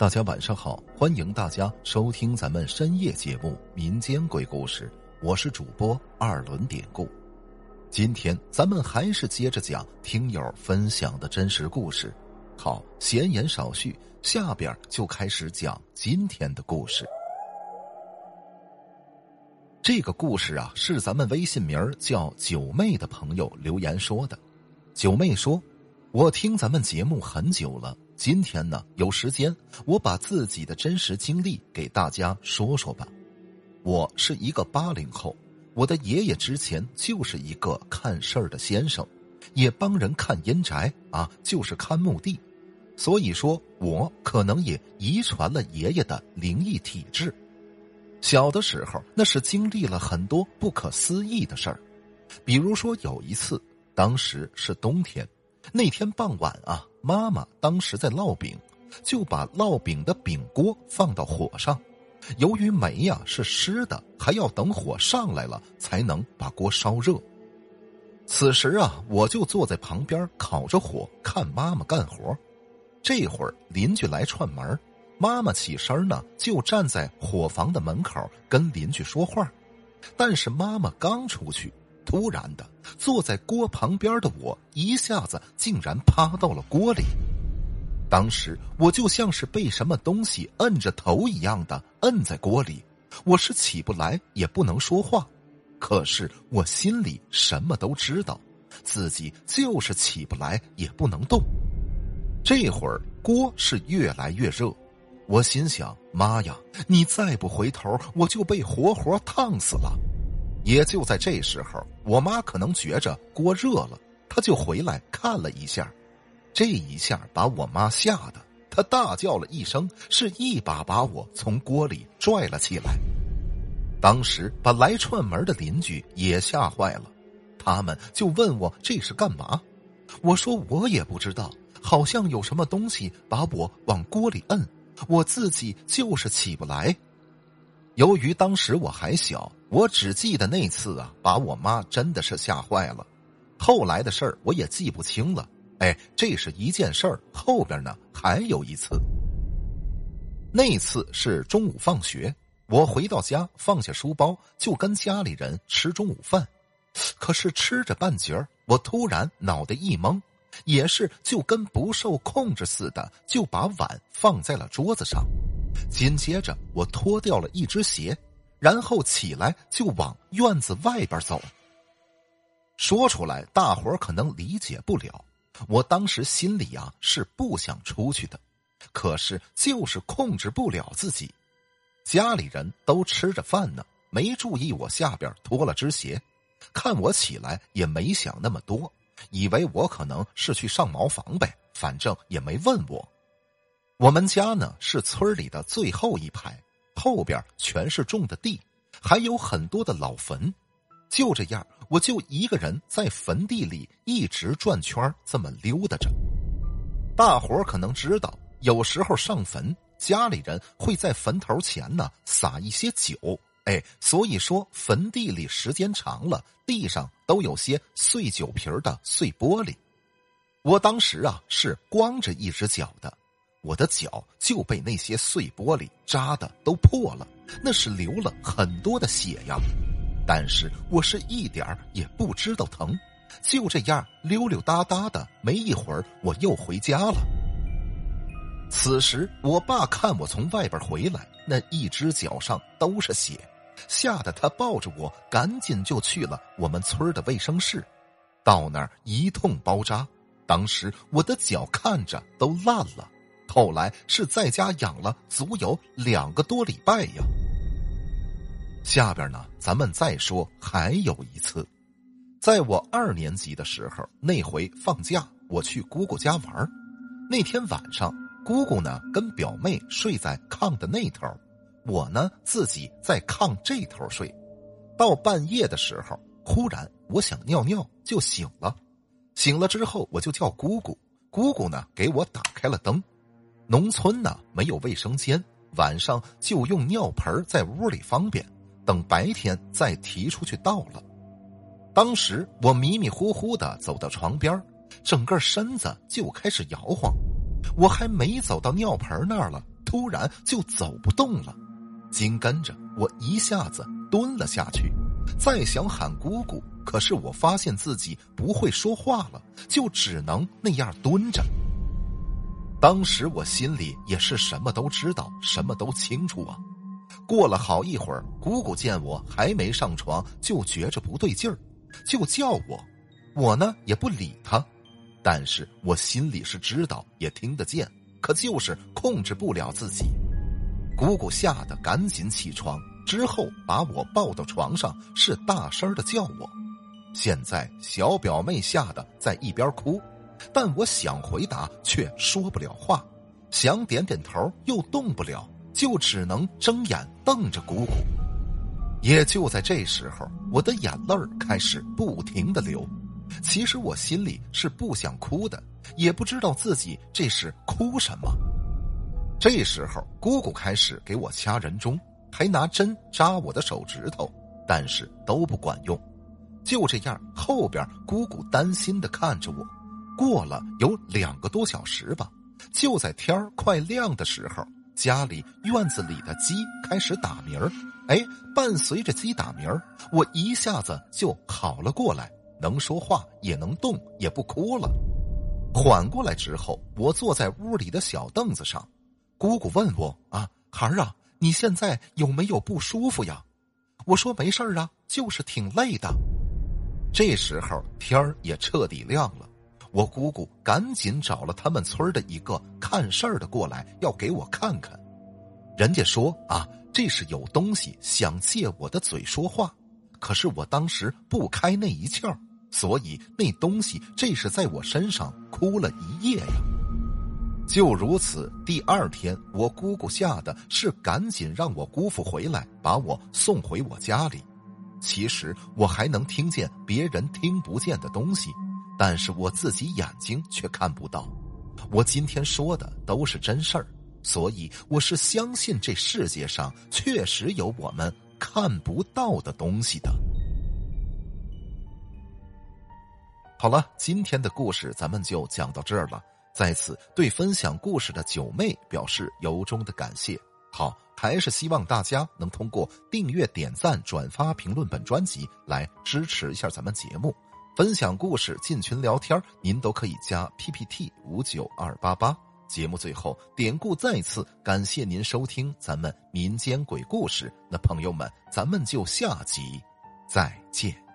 大家晚上好，欢迎大家收听咱们深夜节目《民间鬼故事》，我是主播二轮典故。今天咱们还是接着讲听友分享的真实故事。好，闲言少叙，下边就开始讲今天的故事。这个故事啊，是咱们微信名叫九妹的朋友留言说的。九妹说：“我听咱们节目很久了。”今天呢，有时间，我把自己的真实经历给大家说说吧。我是一个八零后，我的爷爷之前就是一个看事儿的先生，也帮人看阴宅啊，就是看墓地。所以说，我可能也遗传了爷爷的灵异体质。小的时候，那是经历了很多不可思议的事儿，比如说有一次，当时是冬天。那天傍晚啊，妈妈当时在烙饼，就把烙饼的饼锅放到火上。由于煤呀是湿的，还要等火上来了才能把锅烧热。此时啊，我就坐在旁边烤着火看妈妈干活。这会儿邻居来串门，妈妈起身呢，就站在火房的门口跟邻居说话。但是妈妈刚出去。突然的，坐在锅旁边的我一下子竟然趴到了锅里。当时我就像是被什么东西摁着头一样的摁在锅里，我是起不来，也不能说话。可是我心里什么都知道，自己就是起不来，也不能动。这会儿锅是越来越热，我心想：妈呀，你再不回头，我就被活活烫死了。也就在这时候，我妈可能觉着锅热了，她就回来看了一下。这一下把我妈吓得，她大叫了一声，是一把把我从锅里拽了起来。当时把来串门的邻居也吓坏了，他们就问我这是干嘛。我说我也不知道，好像有什么东西把我往锅里摁，我自己就是起不来。由于当时我还小，我只记得那次啊，把我妈真的是吓坏了。后来的事儿我也记不清了。哎，这是一件事儿，后边呢还有一次。那次是中午放学，我回到家，放下书包，就跟家里人吃中午饭。可是吃着半截儿，我突然脑袋一懵，也是就跟不受控制似的，就把碗放在了桌子上。紧接着，我脱掉了一只鞋，然后起来就往院子外边走。说出来，大伙儿可能理解不了。我当时心里啊是不想出去的，可是就是控制不了自己。家里人都吃着饭呢，没注意我下边脱了只鞋，看我起来也没想那么多，以为我可能是去上茅房呗，反正也没问我。我们家呢是村里的最后一排，后边全是种的地，还有很多的老坟。就这样，我就一个人在坟地里一直转圈这么溜达着。大伙儿可能知道，有时候上坟，家里人会在坟头前呢撒一些酒，哎，所以说坟地里时间长了，地上都有些碎酒瓶的碎玻璃。我当时啊是光着一只脚的。我的脚就被那些碎玻璃扎的都破了，那是流了很多的血呀。但是我是一点也不知道疼，就这样溜溜达达的。没一会儿，我又回家了。此时，我爸看我从外边回来，那一只脚上都是血，吓得他抱着我，赶紧就去了我们村的卫生室。到那儿一通包扎，当时我的脚看着都烂了。后来是在家养了足有两个多礼拜呀。下边呢，咱们再说，还有一次，在我二年级的时候，那回放假，我去姑姑家玩那天晚上，姑姑呢跟表妹睡在炕的那头，我呢自己在炕这头睡。到半夜的时候，忽然我想尿尿，就醒了。醒了之后，我就叫姑姑，姑姑呢给我打开了灯。农村呢没有卫生间，晚上就用尿盆在屋里方便，等白天再提出去倒了。当时我迷迷糊糊的走到床边，整个身子就开始摇晃。我还没走到尿盆那儿了，突然就走不动了。紧跟着，我一下子蹲了下去，再想喊姑姑，可是我发现自己不会说话了，就只能那样蹲着。当时我心里也是什么都知道，什么都清楚啊。过了好一会儿，姑姑见我还没上床，就觉着不对劲儿，就叫我。我呢也不理他，但是我心里是知道，也听得见，可就是控制不了自己。姑姑吓得赶紧起床，之后把我抱到床上，是大声的叫我。现在小表妹吓得在一边哭，但我想回答却说不了话，想点点头又动不了，就只能睁眼瞪着姑姑。也就在这时候，我的眼泪开始不停的流。其实我心里是不想哭的，也不知道自己这是哭什么。这时候，姑姑开始给我掐人中，还拿针扎我的手指头，但是都不管用。就这样，后边姑姑担心的看着我。过了有两个多小时吧，就在天快亮的时候，家里院子里的鸡开始打鸣儿。哎，伴随着鸡打鸣儿，我一下子就好了过来，能说话，也能动，也不哭了。缓过来之后，我坐在屋里的小凳子上。姑姑问我啊，孩儿啊，你现在有没有不舒服呀？我说没事儿啊，就是挺累的。这时候天儿也彻底亮了，我姑姑赶紧找了他们村的一个看事儿的过来，要给我看看。人家说啊，这是有东西想借我的嘴说话，可是我当时不开那一窍，所以那东西这是在我身上哭了一夜呀。就如此，第二天，我姑姑吓得是赶紧让我姑父回来，把我送回我家里。其实我还能听见别人听不见的东西，但是我自己眼睛却看不到。我今天说的都是真事儿，所以我是相信这世界上确实有我们看不到的东西的。好了，今天的故事咱们就讲到这儿了。在此，对分享故事的九妹表示由衷的感谢。好，还是希望大家能通过订阅、点赞、转发、评论本专辑来支持一下咱们节目。分享故事、进群聊天，您都可以加 PPT 五九二八八。节目最后，典故再次感谢您收听咱们民间鬼故事。那朋友们，咱们就下集再见。